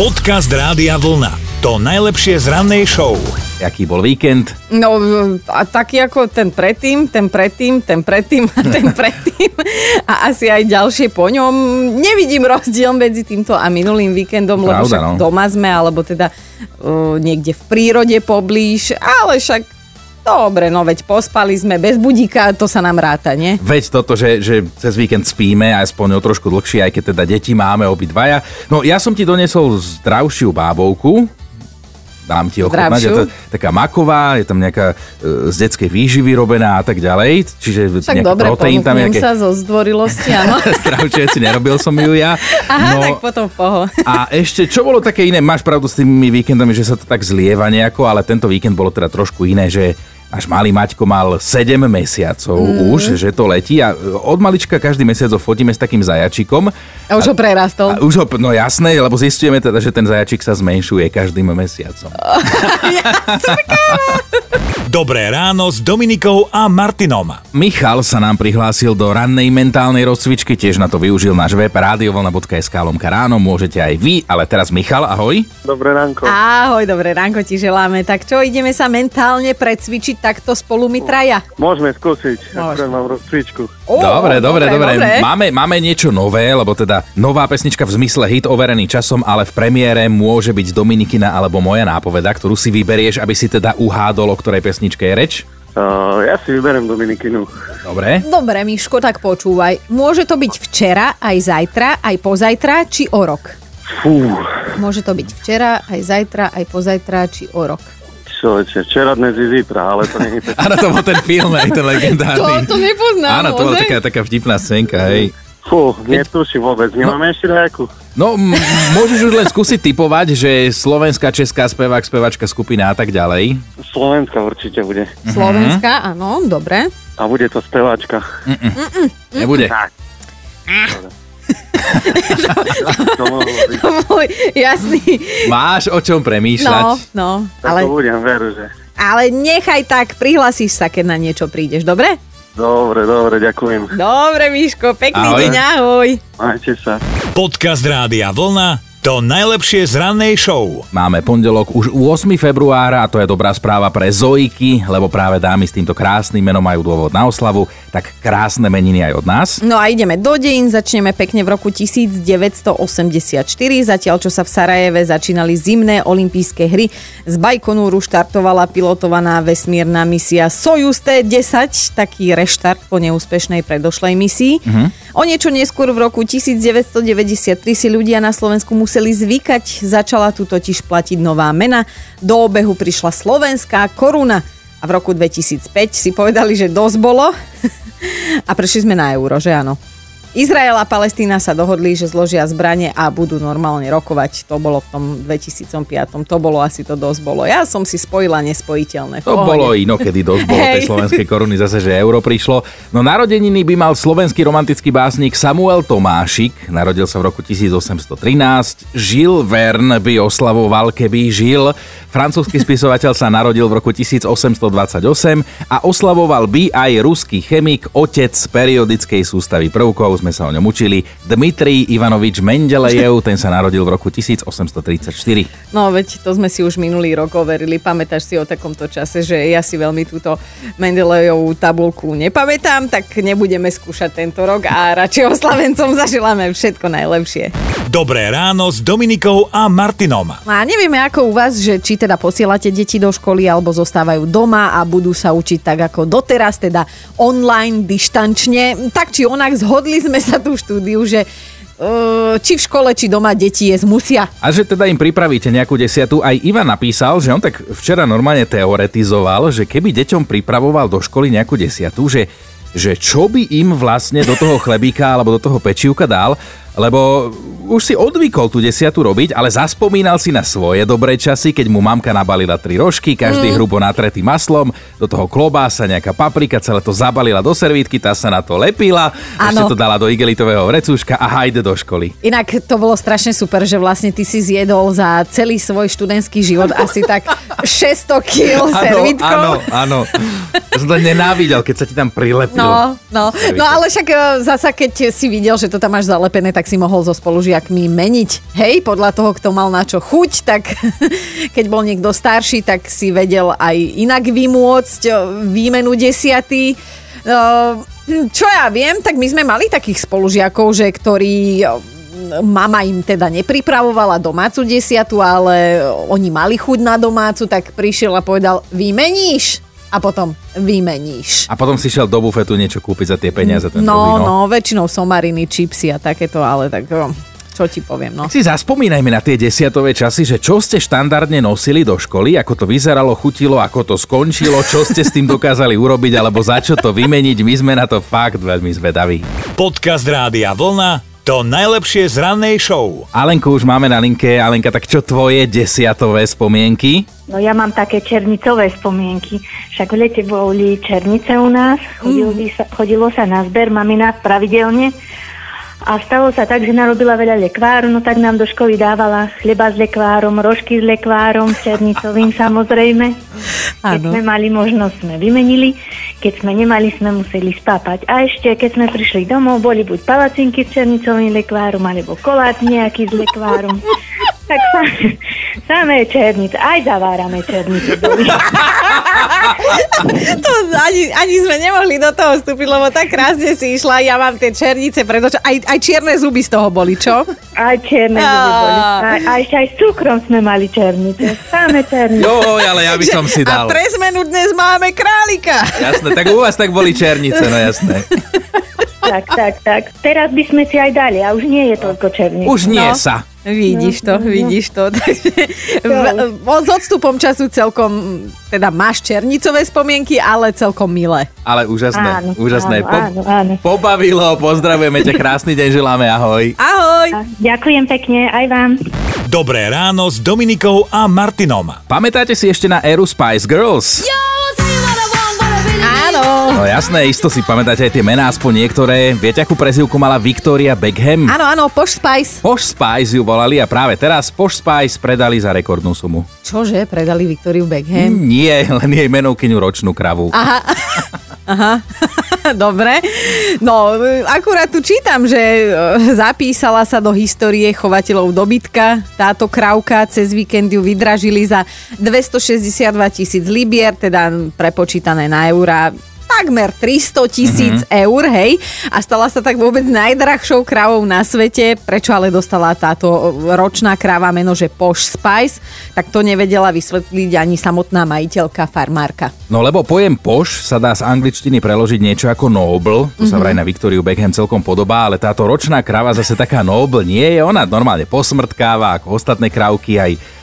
Podcast Rádia Vlna. To najlepšie z rannej show. Aký bol víkend? No, a taký ako ten predtým, ten predtým, ten predtým a ten predtým a asi aj ďalšie po ňom. Nevidím rozdiel medzi týmto a minulým víkendom, lebo Pravda, však no. doma sme, alebo teda uh, niekde v prírode poblíž, ale však dobre, no veď pospali sme bez budíka, to sa nám ráta, nie? Veď toto, že, že cez víkend spíme, aspoň o trošku dlhšie, aj keď teda deti máme obidvaja. No ja som ti donesol zdravšiu bábovku, dám ti ochutnať. Je to taká maková, je tam nejaká e, z detskej výživy robená a tak ďalej. Čiže Však dobre, proteín tam nejaké... sa zo zdvorilosti, áno. Zdravšie si nerobil som ju ja. Aha, no, tak potom poho. A ešte, čo bolo také iné, máš pravdu s tými víkendami, že sa to tak zlieva nejako, ale tento víkend bolo teda trošku iné, že Náš malý Maťko mal 7 mesiacov mm. už, že to letí a od malička každý mesiac ho fotíme s takým zajačikom. A už ho prerastol. A už ho, no jasné, lebo zistujeme teda, že ten zajačik sa zmenšuje každým mesiacom. Dobré ráno s Dominikou a Martinom. Michal sa nám prihlásil do rannej mentálnej rozcvičky, tiež na to využil náš web radiovlna.sk lomka ráno, môžete aj vy, ale teraz Michal, ahoj. Dobré ránko. Ahoj, dobré ránko ti želáme. Tak čo, ideme sa mentálne precvičiť takto spolu my traja? Môžeme skúsiť, akurát mám rozcvičku. Ó, dobre, dobre, dobre. Máme, máme niečo nové, lebo teda nová pesnička v zmysle hit overený časom, ale v premiére môže byť Dominikina alebo moja nápoveda, ktorú si vyberieš, aby si teda uhádol, o ktorej pesničke je reč. Uh, ja si vyberiem Dominikinu. Dobre. Dobre, Miško, tak počúvaj. Môže to byť včera, aj zajtra, aj pozajtra, či o rok? Fú, Môže to byť včera, aj zajtra, aj pozajtra, či o rok. Človeče, včera, dnes i zítra, ale to nie je Áno, to bol ten film, aj ten legendárny. To, to nepoznám, Áno, to bola taká, taká vtipná scénka, hej. Fú, netuším vôbec. Nemáme ešte nejakú? No, m- môžeš už len skúsiť typovať, že slovenská, česká spevák, spevačka, skupina a tak ďalej. Slovenska určite bude. Slovenská, áno, dobre. A bude to speváčka. Nebude. Tak. to byť. Môj, jasný. Máš o čom No, premýšľať. no, Tak ale, to budem, veru, že. ale nechaj tak, prihlasíš sa, keď na niečo prídeš, dobre? Dobre, dobre, ďakujem. Dobre, Miško, pekný Ahoj. deň, ahoj. Majte sa. Podcast Rádia Vlna. To najlepšie z rannej show. Máme pondelok už 8. februára a to je dobrá správa pre Zojky, lebo práve dámy s týmto krásnym menom majú dôvod na oslavu, tak krásne meniny aj od nás. No a ideme do dejín, začneme pekne v roku 1984, zatiaľ čo sa v Sarajeve začínali zimné olympijské hry. Z Bajkonúru štartovala pilotovaná vesmírna misia Sojus T-10, taký reštart po neúspešnej predošlej misii. O niečo neskôr v roku 1993 si ľudia na Slovensku museli zvykať, začala tu totiž platiť nová mena. Do obehu prišla slovenská koruna a v roku 2005 si povedali, že dosť bolo a prešli sme na euro, že áno. Izrael a Palestína sa dohodli, že zložia zbranie a budú normálne rokovať. To bolo v tom 2005. To bolo asi to dosť bolo. Ja som si spojila nespojiteľné. To pohode. bolo inokedy dosť bolo tej slovenskej koruny zase, že euro prišlo. No narodeniny by mal slovenský romantický básnik Samuel Tomášik. Narodil sa v roku 1813. Žil Verne by oslavoval, keby žil. Francúzsky spisovateľ sa narodil v roku 1828 a oslavoval by aj ruský chemik, otec periodickej sústavy prvkov, sme sa o ňom učili, Dmitrij Ivanovič Mendelejev, ten sa narodil v roku 1834. No veď to sme si už minulý rok overili. Pamätáš si o takomto čase, že ja si veľmi túto Mendelejovú tabulku nepamätám, tak nebudeme skúšať tento rok a radšej oslavencom zaželáme všetko najlepšie. Dobré ráno s Dominikou a Martinom. A nevieme ako u vás, že či teda posielate deti do školy alebo zostávajú doma a budú sa učiť tak ako doteraz, teda online, dištančne. Tak či onak zhodli sme sa tu v štúdiu, že uh, či v škole, či doma deti jesť musia. A že teda im pripravíte nejakú desiatu. Aj Ivan napísal, že on tak včera normálne teoretizoval, že keby deťom pripravoval do školy nejakú desiatu, že, že čo by im vlastne do toho chlebíka alebo do toho pečivka dal, lebo už si odvykol tú desiatu robiť, ale zaspomínal si na svoje dobré časy, keď mu mamka nabalila tri rožky, každý mm. hrubo natretý maslom, do toho klobása, nejaká paprika, celé to zabalila do servítky, tá sa na to lepila, ešte Áno. to dala do igelitového vrecúška a hajde do školy. Inak to bolo strašne super, že vlastne ty si zjedol za celý svoj študentský život asi tak 600 kg servítkou. Áno, áno. Som to nenávidel, keď sa ti tam prilepil. No, no, no ale však e, zasa keď si videl, že to tam máš zalepené, tak si mohol so spolužiakmi meniť. Hej, podľa toho, kto mal na čo chuť, tak keď bol niekto starší, tak si vedel aj inak vymôcť o, výmenu desiaty. O, Čo ja viem, tak my sme mali takých spolužiakov, že ktorí o, mama im teda nepripravovala domácu desiatu, ale oni mali chuť na domácu, tak prišiel a povedal, vymeníš? A potom vymeníš. A potom si šiel do bufetu niečo kúpiť za tie peniaze. Ten No, druhý, no, väčšinou somariny, čipsy a takéto, ale tak o, čo ti poviem, no. Tak si zaspomínajme na tie desiatové časy, že čo ste štandardne nosili do školy, ako to vyzeralo, chutilo, ako to skončilo, čo ste s tým dokázali urobiť, alebo za čo to vymeniť. My sme na to fakt veľmi zvedaví. Podcast Rádia Vlna to najlepšie z rannej show. Alenku už máme na linke. Alenka, tak čo tvoje desiatové spomienky? No ja mám také černicové spomienky. Však v lete boli černice u nás, chodilo, by sa, chodilo sa na zber, mamina pravidelne. A stalo sa tak, že narobila veľa lekváru, no tak nám do školy dávala chleba s lekvárom, rožky s lekvárom, černicovým samozrejme. Keď sme mali možnosť, sme vymenili, keď sme nemali, sme museli spápať. A ešte, keď sme prišli domov, boli buď palacinky s černicovým lekvárom, alebo kolát nejaký s lekvárom. tak sa, samé černice, aj zavárame černice. To ani, ani sme nemohli do toho vstúpiť, lebo tak krásne si išla. Ja mám tie černice, pretože aj, aj čierne zuby z toho boli, čo? Aj čierne zuby boli. A, a ešte aj s cukrom sme mali černice. Samé černice. Joj, ale ja by som si A dal. pre zmenu dnes máme králika. Jasné, tak u vás tak boli černice, no jasné. Tak, tak, tak. Teraz by sme si aj dali a už nie je toľko černic. Už nie No. sa. Vidíš to, vidíš to. Takže v- v- s odstupom času celkom, teda máš černicové spomienky, ale celkom milé. Ale úžasné, Áno, úžasné. áno, áno, áno. Pobavilo, pozdravujeme ťa, krásny deň želáme, ahoj. Ahoj! Ďakujem pekne, aj vám. Dobré ráno s Dominikou a Martinom. Pamätáte si ešte na éru Spice Girls? Áno. No jasné, isto si pamätáte aj tie mená, aspoň niektoré. Viete, akú prezivku mala Victoria Beckham? Áno, áno, Posh Spice. Posh Spice ju volali a práve teraz Posh Spice predali za rekordnú sumu. Čože, predali Victoriu Beckham? Nie, len jej menovkyňu ročnú kravu. Aha, dobre. No, akurát tu čítam, že e, zapísala sa do histórie chovateľov dobytka. Táto krávka cez víkend ju vydražili za 262 tisíc libier, teda prepočítané na eurá takmer 300 tisíc mm-hmm. eur, hej. A stala sa tak vôbec najdrahšou krávou na svete. Prečo ale dostala táto ročná kráva meno, že Posh Spice? Tak to nevedela vysvetliť ani samotná majiteľka, farmárka. No lebo pojem poš sa dá z angličtiny preložiť niečo ako noble, to sa vraj na Victoriu Beckham celkom podobá, ale táto ročná krava zase taká noble nie je, ona normálne posmrtkáva ako ostatné krávky aj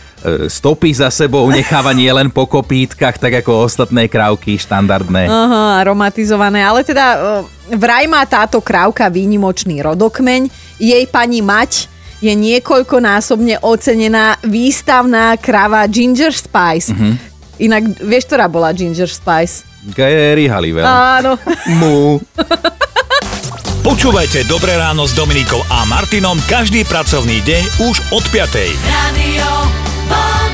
stopy za sebou necháva nie len po kopítkach, tak ako ostatné krávky štandardné. Aha, aromatizované, ale teda e, vraj má táto krávka výnimočný rodokmeň. Jej pani mať je niekoľkonásobne ocenená výstavná krava Ginger Spice. Inak, vieš, ktorá bola Ginger Spice? Gary Halliwell. Áno. Mu. Počúvajte Dobré ráno s Dominikou a Martinom každý pracovný deň už od 5. Radio Vlna.